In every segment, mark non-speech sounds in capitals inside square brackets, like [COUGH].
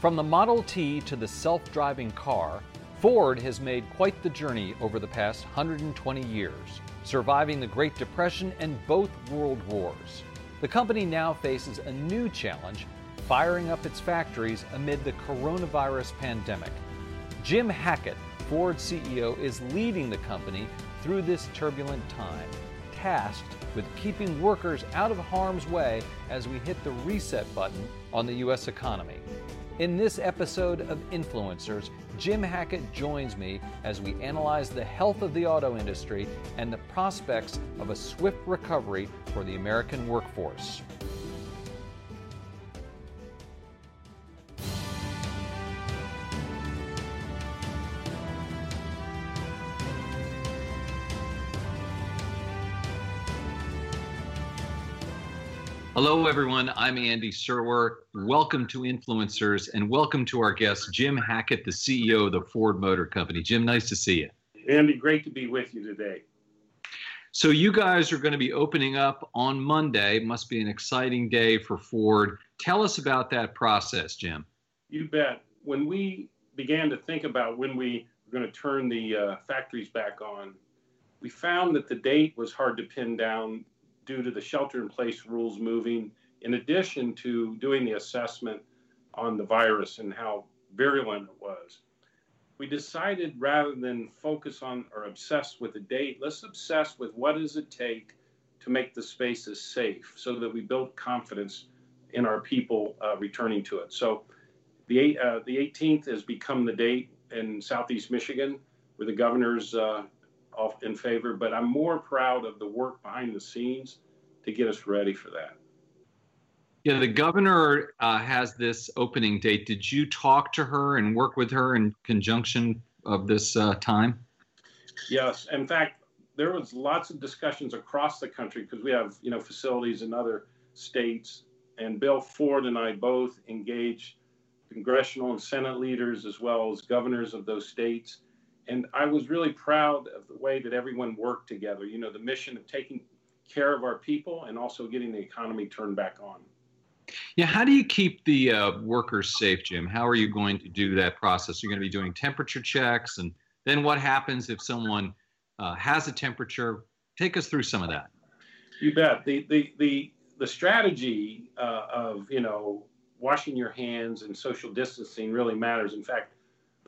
From the Model T to the self driving car, Ford has made quite the journey over the past 120 years, surviving the Great Depression and both world wars. The company now faces a new challenge firing up its factories amid the coronavirus pandemic. Jim Hackett, Ford CEO, is leading the company through this turbulent time, tasked with keeping workers out of harm's way as we hit the reset button on the U.S. economy. In this episode of Influencers, Jim Hackett joins me as we analyze the health of the auto industry and the prospects of a swift recovery for the American workforce. Hello, everyone. I'm Andy Serwer. Welcome to Influencers and welcome to our guest, Jim Hackett, the CEO of the Ford Motor Company. Jim, nice to see you. Andy, great to be with you today. So, you guys are going to be opening up on Monday. Must be an exciting day for Ford. Tell us about that process, Jim. You bet. When we began to think about when we were going to turn the uh, factories back on, we found that the date was hard to pin down due to the shelter in place rules moving, in addition to doing the assessment on the virus and how virulent it was. We decided rather than focus on or obsess with the date, let's obsess with what does it take to make the spaces safe so that we build confidence in our people uh, returning to it. So the, uh, the 18th has become the date in Southeast Michigan where the governor's uh, off in favor, but I'm more proud of the work behind the scenes to get us ready for that. Yeah, the governor uh, has this opening date. Did you talk to her and work with her in conjunction of this uh, time? Yes. In fact, there was lots of discussions across the country because we have you know facilities in other states, and Bill Ford and I both engaged congressional and Senate leaders as well as governors of those states and I was really proud of the way that everyone worked together. You know, the mission of taking care of our people and also getting the economy turned back on. Yeah, how do you keep the uh, workers safe, Jim? How are you going to do that process? You're going to be doing temperature checks, and then what happens if someone uh, has a temperature? Take us through some of that. You bet. The the the the strategy uh, of you know washing your hands and social distancing really matters. In fact,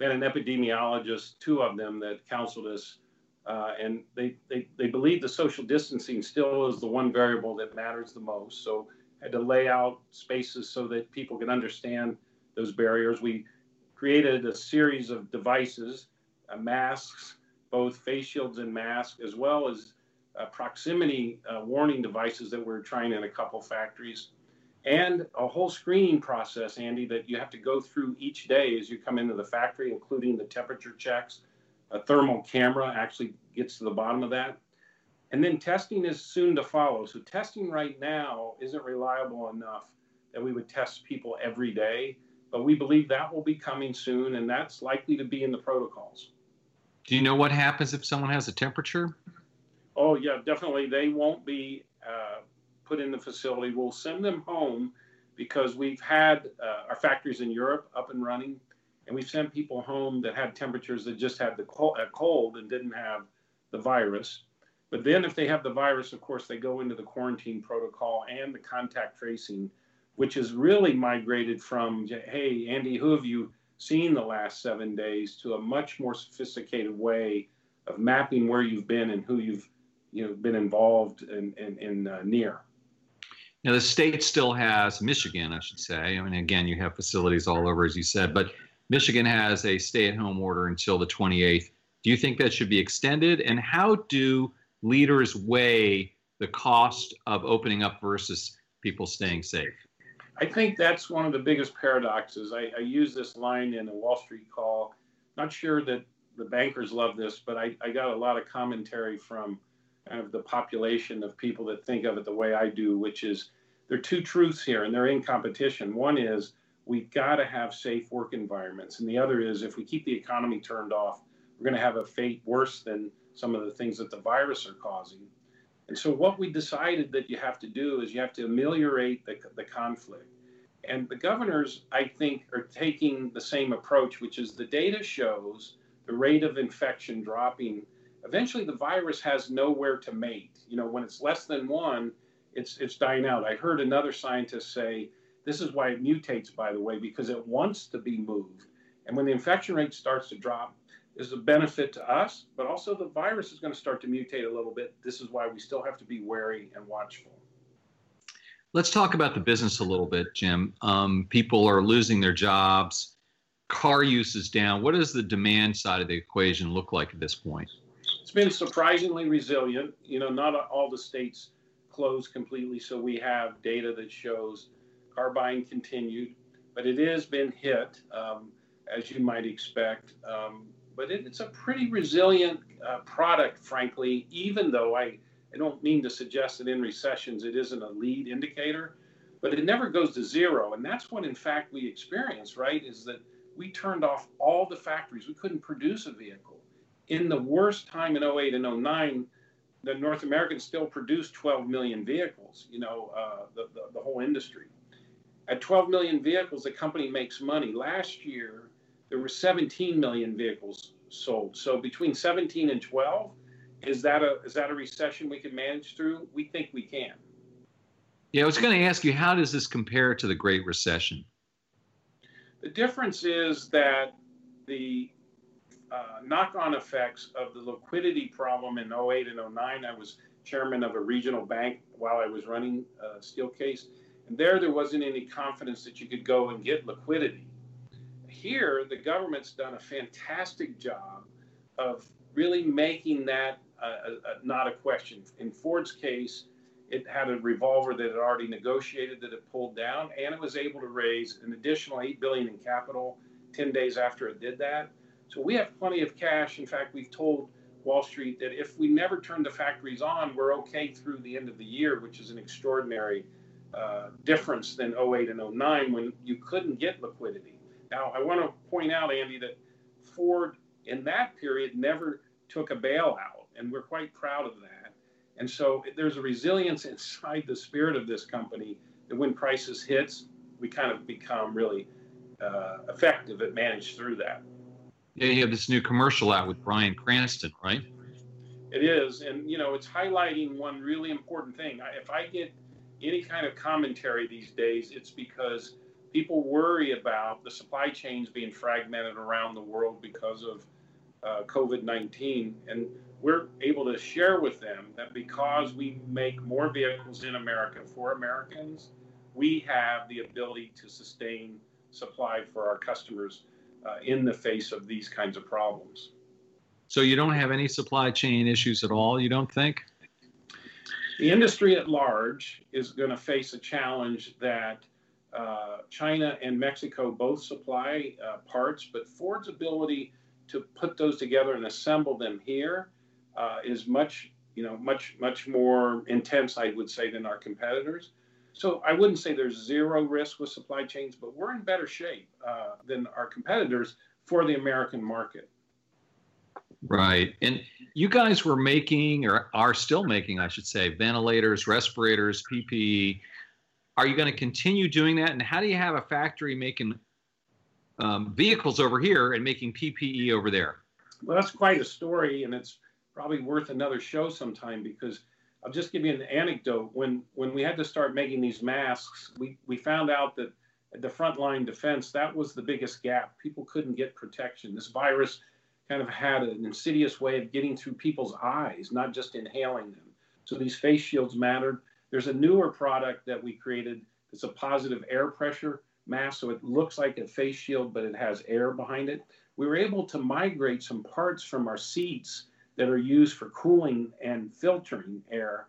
we had an epidemiologist, two of them, that counseled us, uh, and they, they, they believe the social distancing still is the one variable that matters the most. So had to lay out spaces so that people can understand those barriers. We created a series of devices, uh, masks, both face shields and masks, as well as uh, proximity uh, warning devices that we're trying in a couple factories and a whole screening process, Andy, that you have to go through each day as you come into the factory, including the temperature checks. A thermal camera actually gets to the bottom of that. And then testing is soon to follow. So, testing right now isn't reliable enough that we would test people every day, but we believe that will be coming soon, and that's likely to be in the protocols. Do you know what happens if someone has a temperature? Oh, yeah, definitely. They won't be uh, put in the facility. We'll send them home because we've had uh, our factories in Europe up and running, and we've sent people home that had temperatures that just had the cold, uh, cold and didn't have the virus. But then, if they have the virus, of course, they go into the quarantine protocol and the contact tracing, which has really migrated from, hey, Andy, who have you seen the last seven days, to a much more sophisticated way of mapping where you've been and who you've you know, been involved in, in, in uh, near. Now, the state still has, Michigan, I should say. I mean, again, you have facilities all over, as you said, but Michigan has a stay at home order until the 28th. Do you think that should be extended? And how do leaders weigh the cost of opening up versus people staying safe? I think that's one of the biggest paradoxes. I, I use this line in a Wall Street call. Not sure that the bankers love this, but I, I got a lot of commentary from of the population of people that think of it the way I do, which is there are two truths here and they're in competition. One is we've got to have safe work environments, and the other is if we keep the economy turned off, we're going to have a fate worse than some of the things that the virus are causing. And so, what we decided that you have to do is you have to ameliorate the, the conflict. And the governors, I think, are taking the same approach, which is the data shows the rate of infection dropping. Eventually, the virus has nowhere to mate. You know, when it's less than one, it's it's dying out. I heard another scientist say this is why it mutates, by the way, because it wants to be moved. And when the infection rate starts to drop, is a benefit to us, but also the virus is going to start to mutate a little bit. This is why we still have to be wary and watchful. Let's talk about the business a little bit, Jim. Um, people are losing their jobs. Car use is down. What does the demand side of the equation look like at this point? It's been surprisingly resilient. You know, not all the states closed completely, so we have data that shows car buying continued, but it has been hit, um, as you might expect. Um, but it, it's a pretty resilient uh, product, frankly, even though I, I don't mean to suggest that in recessions it isn't a lead indicator, but it never goes to zero. And that's what, in fact, we experienced, right? Is that we turned off all the factories. We couldn't produce a vehicle. In the worst time in 08 and 09, the North Americans still produced 12 million vehicles, you know, uh, the, the, the whole industry. At 12 million vehicles, the company makes money. Last year, there were 17 million vehicles sold. So between 17 and 12, is that a is that a recession we can manage through? We think we can. Yeah, I was going to ask you, how does this compare to the Great Recession? The difference is that the uh, knock-on effects of the liquidity problem in 08 and 09. I was chairman of a regional bank while I was running uh, Steelcase, and there there wasn't any confidence that you could go and get liquidity here, the government's done a fantastic job of really making that uh, a, a, not a question. In Ford's case, it had a revolver that it already negotiated that it pulled down, and it was able to raise an additional eight billion in capital 10 days after it did that. So we have plenty of cash. In fact, we've told Wall Street that if we never turn the factories on, we're okay through the end of the year, which is an extraordinary uh, difference than 08 and 09 when you couldn't get liquidity. Now, I want to point out, Andy, that Ford in that period never took a bailout, and we're quite proud of that. And so there's a resilience [LAUGHS] inside the spirit of this company that when crisis hits, we kind of become really uh, effective at managing through that. Yeah, you have this new commercial out with Bryan Cranston, right? It is, and you know, it's highlighting one really important thing. If I get any kind of commentary these days, it's because people worry about the supply chains being fragmented around the world because of uh, COVID 19. And we're able to share with them that because we make more vehicles in America for Americans, we have the ability to sustain supply for our customers uh, in the face of these kinds of problems. So you don't have any supply chain issues at all, you don't think? The industry at large is going to face a challenge that uh, China and Mexico both supply uh, parts, but Ford's ability to put those together and assemble them here uh, is much, you know, much, much more intense, I would say, than our competitors. So I wouldn't say there's zero risk with supply chains, but we're in better shape uh, than our competitors for the American market. Right. And you guys were making, or are still making, I should say, ventilators, respirators, PPE are you going to continue doing that? And how do you have a factory making um, vehicles over here and making PPE over there? Well, that's quite a story, and it's probably worth another show sometime because I'll just give you an anecdote. When when we had to start making these masks, we, we found out that the frontline defense that was the biggest gap. People couldn't get protection. This virus kind of had an insidious way of getting through people's eyes, not just inhaling them. So these face shields mattered. There's a newer product that we created. It's a positive air pressure mask, so it looks like a face shield, but it has air behind it. We were able to migrate some parts from our seats that are used for cooling and filtering air,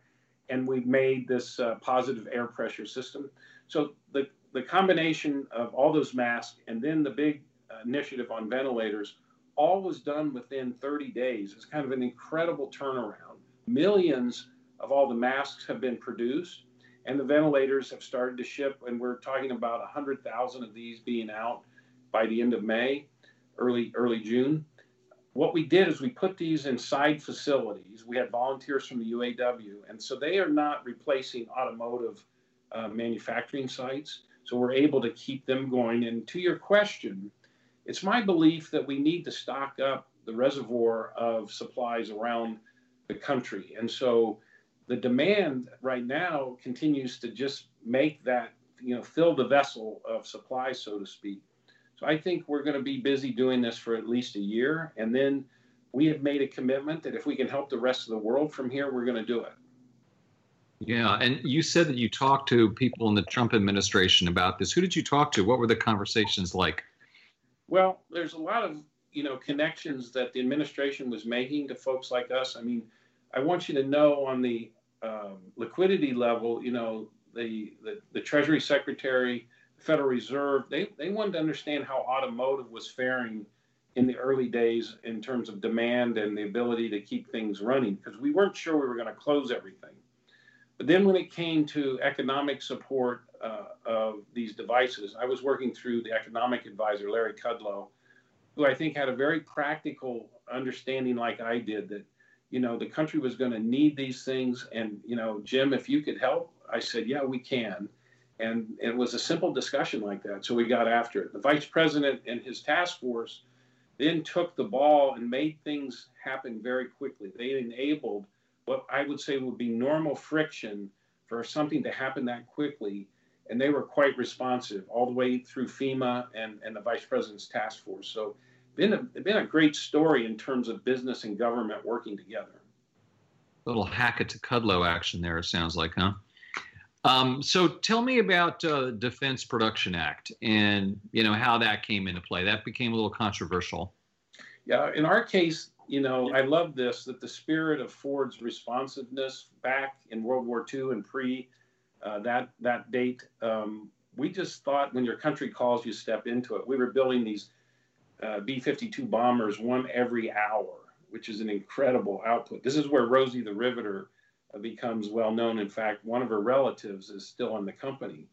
and we've made this uh, positive air pressure system. So the, the combination of all those masks and then the big uh, initiative on ventilators, all was done within 30 days. It's kind of an incredible turnaround. Millions of all the masks have been produced and the ventilators have started to ship and we're talking about 100,000 of these being out by the end of May, early early June. What we did is we put these inside facilities. We had volunteers from the UAW and so they are not replacing automotive uh, manufacturing sites. So we're able to keep them going. And to your question, it's my belief that we need to stock up the reservoir of supplies around the country. And so the demand right now continues to just make that, you know, fill the vessel of supply, so to speak. I think we're going to be busy doing this for at least a year. And then we have made a commitment that if we can help the rest of the world from here, we're going to do it. Yeah, and you said that you talked to people in the Trump administration about this. Who did you talk to? What were the conversations like? Well, there's a lot of you know connections that the administration was making to folks like us. I mean, I want you to know on the um, liquidity level, you know, the, the the Treasury Secretary, Federal Reserve, they they wanted to understand how automotive was faring in the early days in terms of demand and the ability to keep things running because we weren't sure we were going to close everything. But then when it came to economic support uh, of these devices, I was working through the economic advisor, Larry Kudlow, who I think had a very practical understanding, like I did, that you know the country was going to need these things, and you know, Jim, if you could help, I said, yeah, we can. And it was a simple discussion like that. So we got after it. The vice president and his task force then took the ball and made things happen very quickly. They enabled what I would say would be normal friction for something to happen that quickly. And they were quite responsive all the way through FEMA and, and the vice president's task force. So been a, been a great story in terms of business and government working together. Little Hackett to Kudlow action there, it sounds like, huh? Um, so tell me about uh, Defense Production Act and you know how that came into play. That became a little controversial. Yeah, in our case, you know, I love this that the spirit of Ford's responsiveness back in World War II and pre uh, that that date, um, we just thought when your country calls, you step into it. We were building these uh, B-52 bombers, one every hour, which is an incredible output. This is where Rosie the Riveter becomes well known. In fact, one of her relatives is still in the company.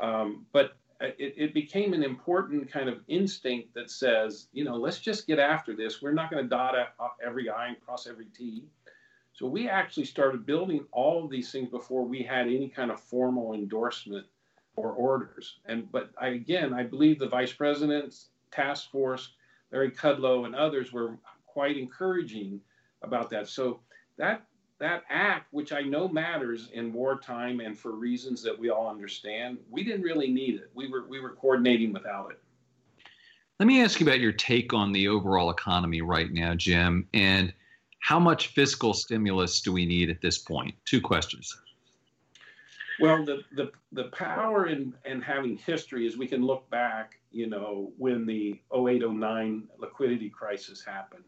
Um, but it, it became an important kind of instinct that says, you know, let's just get after this. We're not going to dot every I and cross every T. So we actually started building all of these things before we had any kind of formal endorsement or orders. And but I, again, I believe the vice president's task force, Larry Kudlow, and others were quite encouraging about that. So that that act, which I know matters in wartime and for reasons that we all understand, we didn't really need it. We were we were coordinating without it. Let me ask you about your take on the overall economy right now, Jim, and how much fiscal stimulus do we need at this point? Two questions. Well, the the, the power in, in having history is we can look back, you know, when the 0809 liquidity crisis happened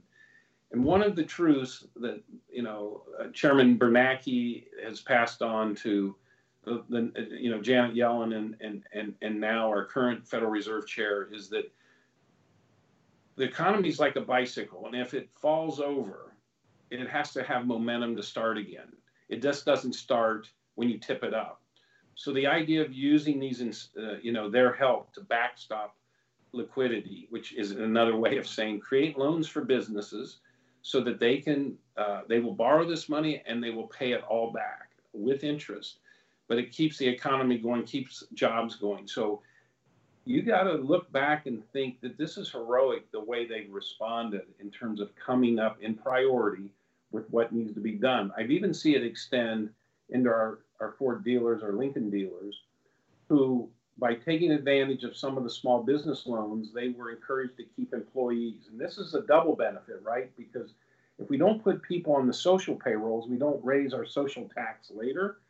and one of the truths that you know uh, Chairman Bernanke has passed on to the, the, you know Janet Yellen and, and and and now our current Federal Reserve Chair is that the economy is like a bicycle, and if it falls over, it has to have momentum to start again. It just doesn't start when you tip it up. So the idea of using these, uh, you know, their help to backstop liquidity, which is another way of saying create loans for businesses so that they can uh, they will borrow this money and they will pay it all back with interest. But it keeps the economy going keeps jobs going. So you got to look back and think that this is heroic the way they responded in terms of coming up in priority with what needs to be done. I've even seen it extend into our, our ford dealers or lincoln dealers who by taking advantage of some of the small business loans, they were encouraged to keep employees. And this is a double benefit, right? Because if we don't put people on the social payrolls, we don't raise our social tax later.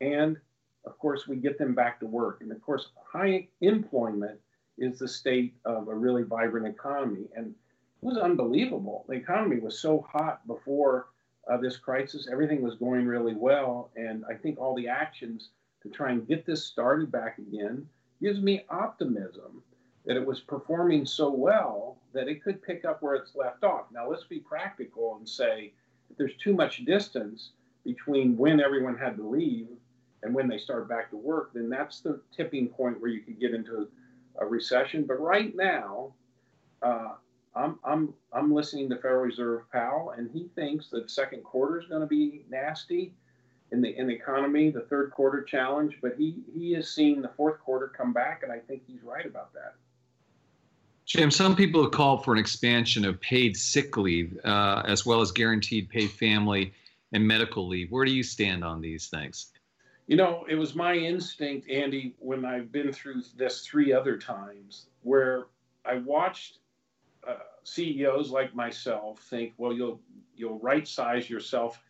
And of course, we get them back to work. And of course, high employment is the state of a really vibrant economy. And it was unbelievable. The economy was so hot before uh, this crisis, everything was going really well. And I think all the actions to try and get this started back again gives me optimism that it was performing so well that it could pick up where it's left off. Now, let's be practical and say if there's too much distance between when everyone had to leave and when they start back to work, then that's the tipping point where you could get into a recession. But right now, uh, I'm, I'm, I'm listening to Federal Reserve Powell, and he thinks that second quarter is going to be nasty. In the in the economy, the third quarter challenge, but he he has seen the fourth quarter come back, and I think he's right about that. Jim, some people have called for an expansion of paid sick leave uh, as well as guaranteed paid family and medical leave. Where do you stand on these things? You know, it was my instinct, Andy, when I've been through this three other times, where I watched uh, CEOs like myself think, well, you'll you'll right size yourself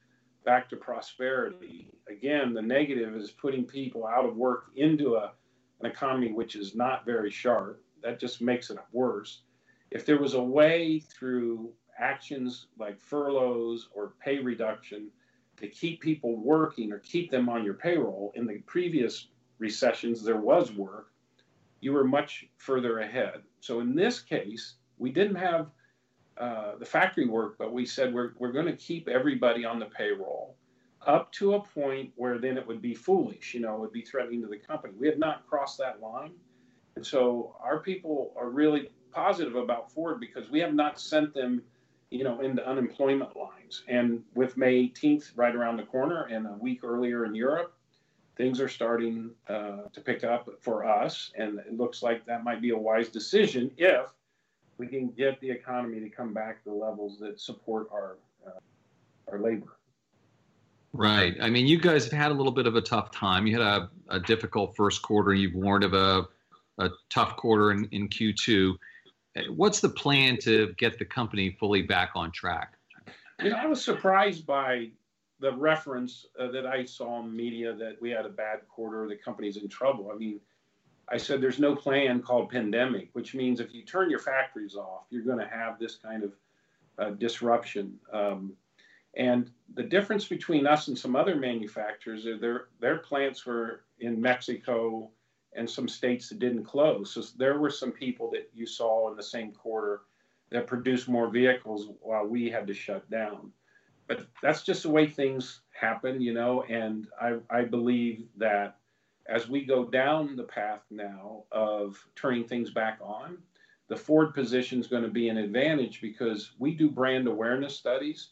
back to prosperity. Again, the negative is putting people out of work into a, an economy which is not very sharp. That just makes it worse. If there was a way through actions like furloughs or pay reduction to keep people working or keep them on your payroll, in the previous recessions, there was work, you were much further ahead. So in this case, we didn't have uh, the factory work, but we said we're, we're going to keep everybody on the payroll up to a point where then it would be foolish, you know, it would be threatening to the company. We have not crossed that line. And so our people are really positive about Ford because we have not sent them, you know, into unemployment lines. And with May 18th right around the corner and a week earlier in Europe, things are starting uh, to pick up for us. And it looks like that might be a wise decision if we can get the economy to come back to the levels that support our uh, our labor. Right. I mean, you guys have had a little bit of a tough time. You had a, a difficult first quarter. You've warned of a, a tough quarter in, in Q2. What's the plan to get the company fully back on track? You know, I was surprised by the reference uh, that I saw in media that we had a bad quarter, the company's in trouble. I mean, I said there's no plan called pandemic, which means if you turn your factories off, you're going to have this kind of uh, disruption. Um, and the difference between us and some other manufacturers is their their plants were in Mexico and some states that didn't close. So there were some people that you saw in the same quarter that produced more vehicles while we had to shut down. But that's just the way things happen, you know. And I, I believe that as we go down the path now of turning things back on, the Ford position is going to be an advantage because we do brand awareness studies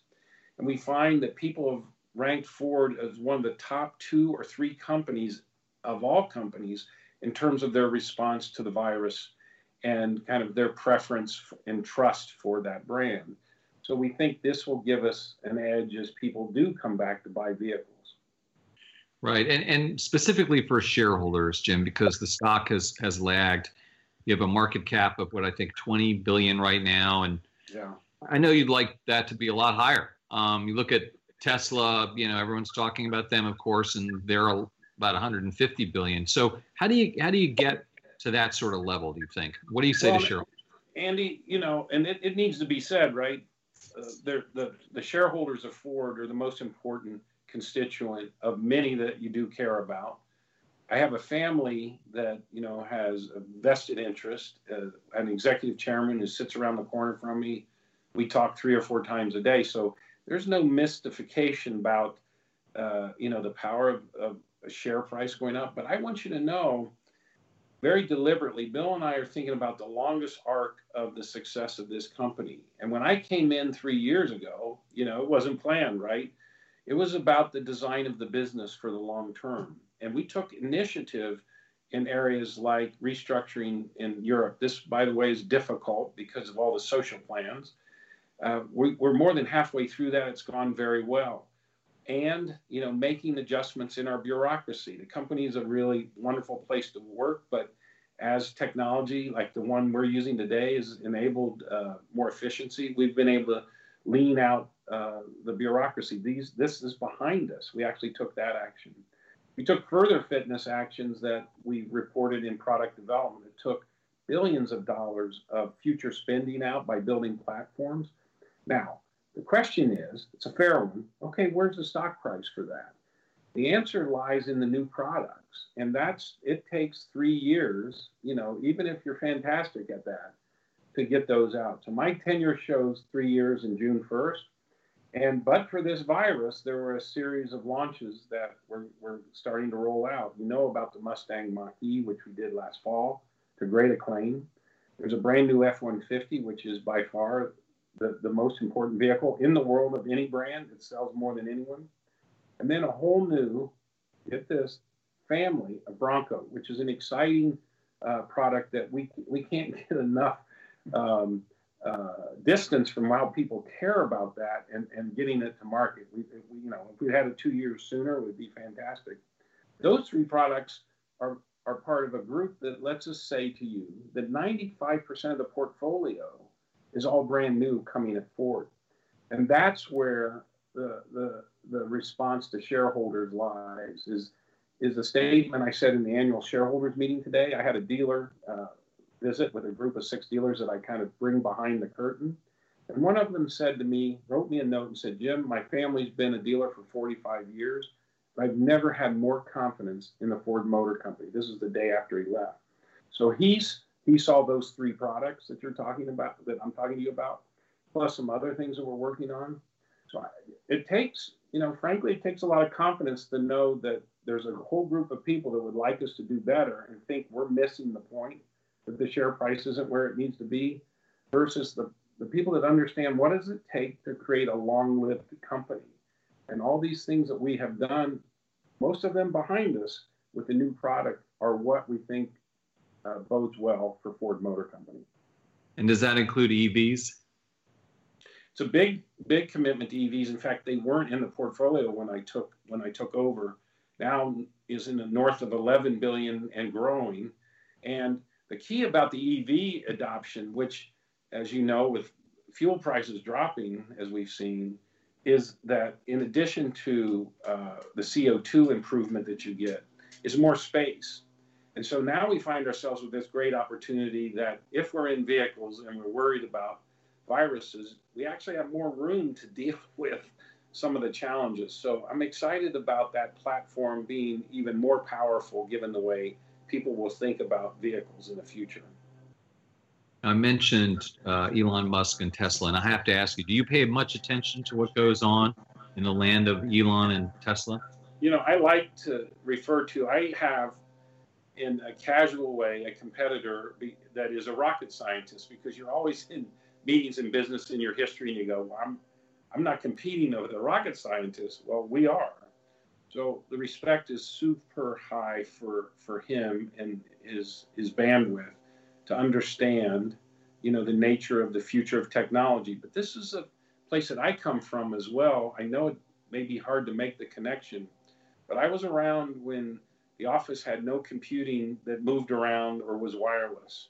and we find that people have ranked Ford as one of the top two or three companies of all companies in terms of their response to the virus and kind of their preference and trust for that brand. So we think this will give us an edge as people do come back to buy vehicles. Right, and and specifically for shareholders, Jim, because the stock has has lagged. You have a market cap of what I think 20 billion right now, and yeah, I know you'd like that to be a lot higher. Um, you look at Tesla, you know, everyone's talking about them, of course, and they're about 150 billion. So how do you how do you get to that sort of level? Do you think? What do you say well, to shareholders? Andy, you know, and it, it needs to be said, right? Uh, the the shareholders of Ford are the most important constituent of many that you do care about. I have a family that you know has a vested interest. Uh, an executive chairman who sits around the corner from me. We talk three or four times a day, so there's no mystification about uh, you know the power of, of a share price going up. But I want you to know very deliberately, Bill and I are thinking about the longest arc of the success of this company. And when I came in three years ago, you know, it wasn't planned, right? It was about the design of the business for the long term. And we took initiative in areas like restructuring in Europe. This, by the way, is difficult because of all the social plans. Uh, we, are more than halfway through that. It's gone very well. And, you know, making adjustments in our bureaucracy. The company is a really wonderful place to work, but as technology like the one we're using today has enabled uh, more efficiency, we've been able to lean out uh, the bureaucracy. These, this is behind us. We actually took that action. We took further fitness actions that we reported in product development. It took billions of dollars of future spending out by building platforms. Now, the question is it's a fair one. Okay, where's the stock price for that? The answer lies in the new products. And that's, it takes three years, you know, even if you're fantastic at that, to get those out. So my tenure shows three years in June 1st. And but for this virus, there were a series of launches that were, starting to roll out. You know about the Mustang Mach-E, which we did last fall to great acclaim. There's a brand new F-150, which is by far the, the most important vehicle in the world of any brand. It sells more than anyone. and then a whole new, get this, family of Bronco, which is an exciting uh, product that we we can't [LAUGHS] get enough um, uh, distance from how people care about that and, and getting it to market. We, we, you know, if we had it two years sooner, it would be fantastic. Those three products are are part of a group that lets us say to you that 95% of the portfolio is all brand new coming at Ford. And that's where the, the, the response to shareholders lies is, is a statement I said in the annual shareholders meeting today. I had a dealer uh, visit with a group of six dealers that I kind of bring behind the curtain. And one of them said to me, wrote me a note and said, Jim, my family's been a dealer for 45 years. But I've never had more confidence in the Ford Motor Company. This is the day after he left. So he's he saw those three products that you're talking about, that I'm talking to you about, plus some other things that we're working on. So I, it takes, you know, frankly, it takes a lot of confidence to know that there's a whole group of people that would like us to do better and think we're missing the point, that the share price isn't where it needs to be, versus the, the people that understand what does it take to create a long-lived company. And all these things that we have done, most of them behind us with the new product, are what we think uh, bodes well for Ford Motor Company. And does that include EVs? It's a big, big commitment to EVs. In fact, they weren't in the portfolio when I took when I took over. Now is in the north of 11 billion and growing. And the key about the EV adoption, which, as you know, with fuel prices dropping as we've seen, is that in addition to uh, the CO2 improvement that you get, is more space. And so now we find ourselves with this great opportunity that if we're in vehicles and we're worried about viruses, we actually have more room to deal [LAUGHS] with some of the challenges. So I'm excited about that platform being even more powerful given the way people will think about vehicles in the future. I mentioned uh, Elon Musk and Tesla, and I have to ask you: Do you pay much attention to what goes on in the land of Elon and Tesla? You know, I like to refer to. I have in a casual way a competitor be, that is a rocket scientist because you're always in meetings in business in your history and you go, well, I'm, I'm not competing with a rocket scientist. Well, we are. So the respect is super high for, for him and his, his bandwidth to understand, you know, the nature of the future of technology. But this is a place that I come from as well. I know it may be hard to make the connection, but I was around when the office had no computing that moved around or was wireless.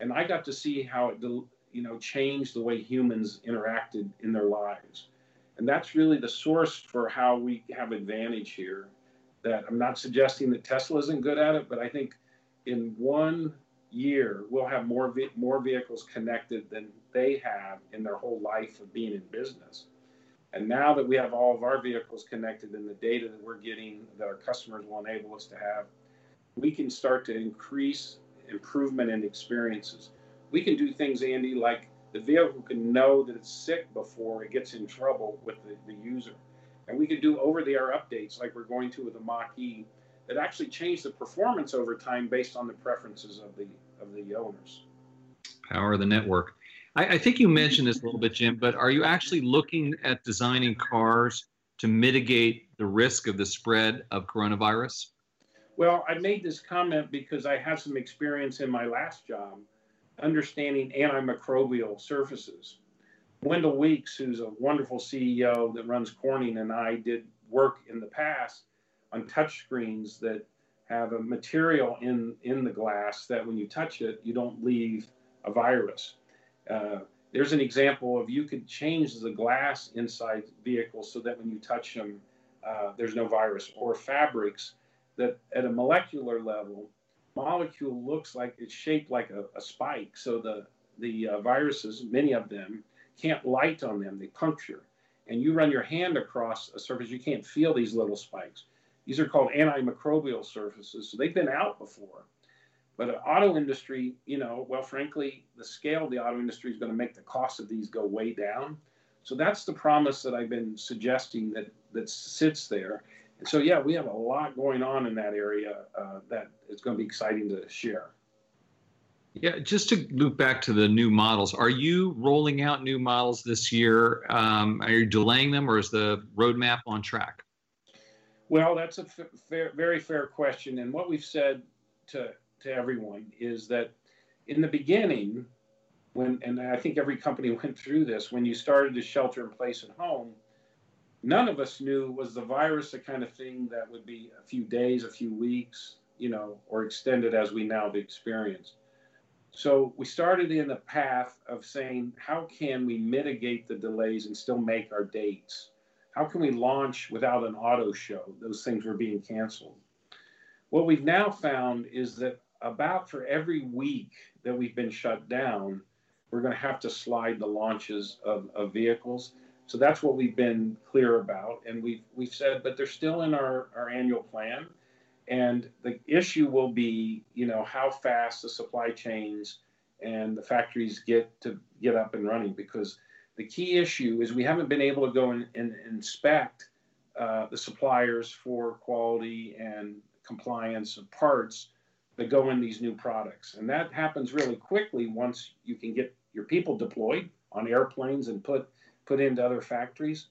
And I got to see how it, you know, changed the way humans interacted in their lives. And that's really the source for how we have advantage here. That I'm not suggesting that Tesla isn't good at it, but I think in one year we'll have more more vehicles connected than they have in their whole life of being in business. And now that we have all of our vehicles connected and the data that we're getting that our customers will enable us to have, we can start to increase improvement in experiences. We can do things, Andy, like the vehicle can know that it's sick before it gets in trouble with the, the user. And we can do over the air updates like we're going to with the Mach E that actually change the performance over time based on the preferences of the of the owners. Power of the network. I, I think you mentioned this a little bit, Jim, but are you actually looking at designing cars to mitigate the risk of the spread of coronavirus? Well, I made this comment because I have some experience in my last job understanding antimicrobial surfaces. Wendell Weeks, who's a wonderful CEO that runs Corning, and I did work in the past on touch screens that have a material in, in the glass that when you touch it, you don't leave a virus. Uh, there's an example of you could change the glass inside vehicles so that when you touch them, uh, there's no virus, or fabrics that at a molecular level, molecule looks like it's shaped like a, a spike. So the the uh, viruses, many of them, can't light on them; they puncture. And you run your hand across a surface, you can't feel these little spikes. These are called antimicrobial surfaces. So they've been out before. But the auto industry, you know, well, frankly, the scale of the auto industry is going to make the cost of these go way down. So that's the promise that I've been suggesting that that sits there. And so, yeah, we have a lot going on in that area uh, that is going to be exciting to share. Yeah, just to loop back to the new models, are you rolling out new models this year? Um, are you delaying them, or is the roadmap on track? Well, that's a fair, very fair question. And what we've said to, to everyone is that in the beginning, when, and I think every company [LAUGHS] went through this, when you started to shelter in place at home, none of us knew was the virus the kind of thing that would be a few days, a few weeks, you know, or extended as we now have experienced. So we started in the path of saying, how can we mitigate the delays and still make our dates? How can we launch without an auto show? Those things were being canceled. What we've now found is that about for every week that we've been shut down, we're going to have to slide the launches of, of vehicles. So that's what we've been clear about. And we've, we've said, but they're still in our, our annual plan. And the issue will be, you know, how fast the supply chains and the factories get to get up and running because the key issue is we haven't been able to go and, inspect uh, the suppliers for quality and compliance of parts that go in these new products. And that happens really quickly once you can get your people deployed on airplanes and put put into other factories.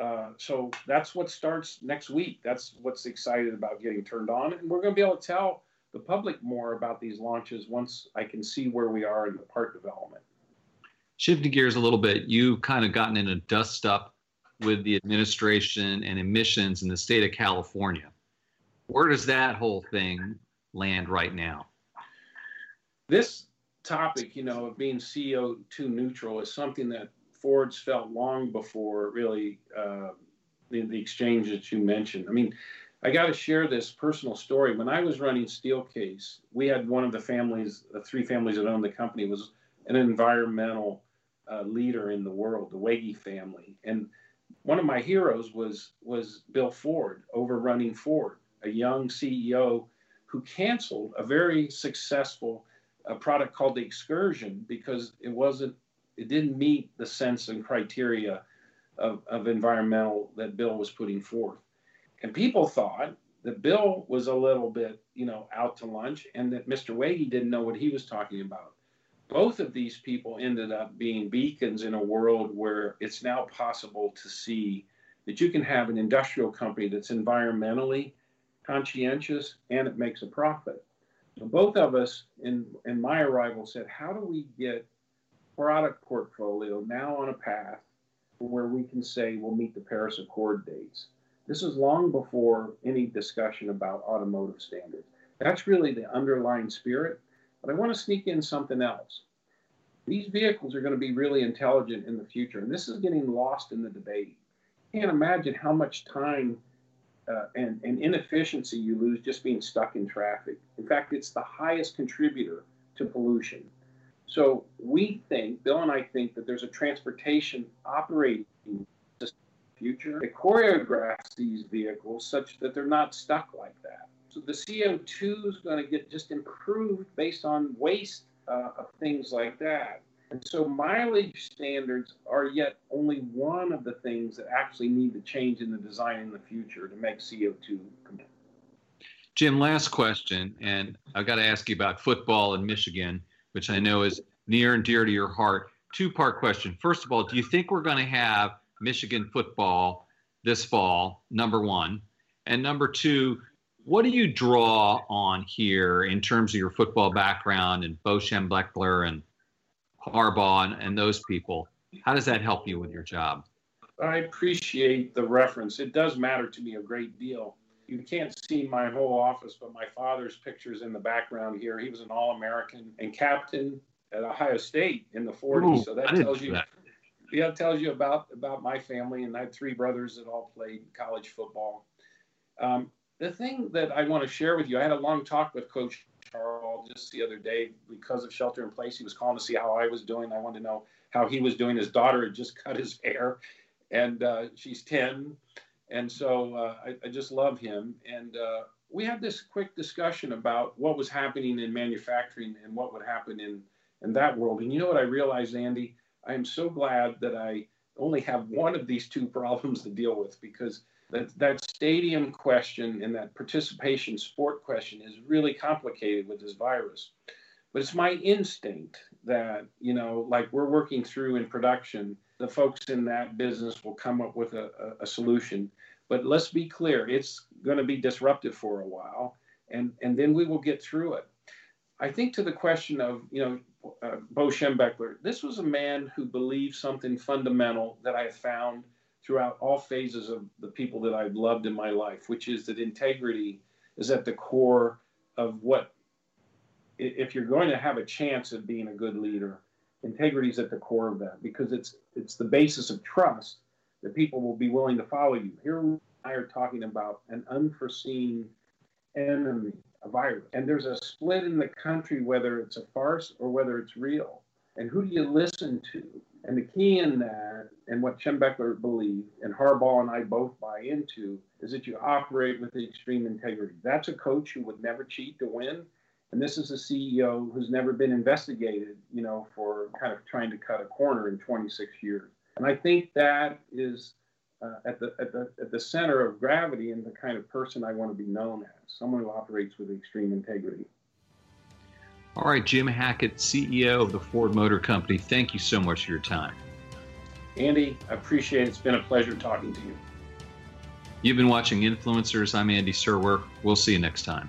Uh, so that's what starts next week. That's what's excited about getting turned on, and we're going to be able to tell the public more about these launches once I can see where we are in the part development. Shifting gears a little bit, you've kind of gotten in a dust up with the administration and emissions in the state of California. Where does that whole thing land right now? This topic, you know, of being CO2 neutral is something that Ford's felt long before really uh, the, the exchange that you mentioned. I mean, I got to share this personal story. When I was running Steelcase, we had one of the families, the three families that owned the company, was an environmental uh, leader in the world, the Wege family, and one of my heroes was was Bill Ford, overrunning Ford, a young CEO who canceled a very successful uh, product called the Excursion because it wasn't it didn't meet the sense and criteria of, of environmental that Bill was putting forth. And people thought that Bill was a little bit, you know, out to lunch and that Mr. Wege didn't know what he was talking about. Both of these people ended up being beacons in a world where it's now possible to see that you can have an industrial company that's environmentally conscientious and it makes a profit. So both of us in, in my arrival said, how do we get product portfolio now on a path where we can say we'll meet the Paris Accord dates. This is long before any discussion about automotive standards. That's really the underlying spirit. But I want to sneak in something else. These vehicles are going to be really intelligent in the future, and this is getting lost in the debate. You can't imagine how much time uh, and, and inefficiency you lose just being stuck in traffic. In fact, it's the highest contributor to pollution. So we think, Bill and I think, that there's a transportation operating future that choreographs these vehicles such that they're not stuck like that. So the CO2 is going to get just improved based on waste uh, of things like that. And so mileage standards are yet only one of the things that actually need to change in the design in the future to make CO2 competitive. Jim, last question, and I've got to ask you about football in Michigan which I know is near and dear to your heart. Two part question. First of all, do you think we're going to have Michigan football this fall? Number one. And number two, what do you draw on here in terms of your football background and Bo Schembechler and Harbaugh and, and those people? How does that help you with your job? I appreciate the reference. It does matter to me a great deal you can't see my whole office, but my father's pictures in the background here. He was an All American and captain at Ohio State in the 40s. Ooh, so that tells you, that. yeah, it tells you about about my family. And I had three brothers that all played college football. Um, the thing that I want to share with you, I had a long talk with Coach Charles just the other day because of shelter in place. He was calling to see how I was doing. I wanted to know how he was doing. His daughter had just cut his hair, and uh, she's 10 and so uh, I, I, just love him. And uh, we had this quick discussion about what was happening in manufacturing and what would happen in, in that world. And you know what I realized, Andy? I am so glad that I only have one of these two [LAUGHS] problems to deal with because that, that stadium question and that participation sport question is really complicated with this virus. But it's my instinct that, you know, like we're working through in production, the folks in that business will come up with a, a, a solution But let's be clear, it's going to be disruptive for a while, and, and then we will get through it. I think to the question of, you know, uh, Bo Schembechler, this was a man who believed something fundamental that I have found throughout all phases of the people that I've loved in my life, which is that integrity is at the core of what, if you're going to have a chance of being a good leader, integrity is at the core of that because it's it's the basis of trust that people will be willing to follow you. Here we are talking about an unforeseen enemy a virus. And there's a split in the country whether it's a farce or whether it's real. And who do you listen to? And the key in that, and what Schembechler believed, and Harbaugh and I both buy into, is that you operate with extreme integrity. That's a coach who would never cheat to win. And this is a CEO who's never been investigated, you know, for kind of trying to cut a corner in 26 years. And I think that is uh, at the at the at the center of gravity and the kind of person I want to be known as, someone who operates with extreme integrity. All right, Jim Hackett, CEO of the Ford Motor Company. Thank you so much for your time. Andy, I appreciate it. It's been a pleasure talking to you. You've been watching Influencers. I'm Andy Serwer. We'll see you next time.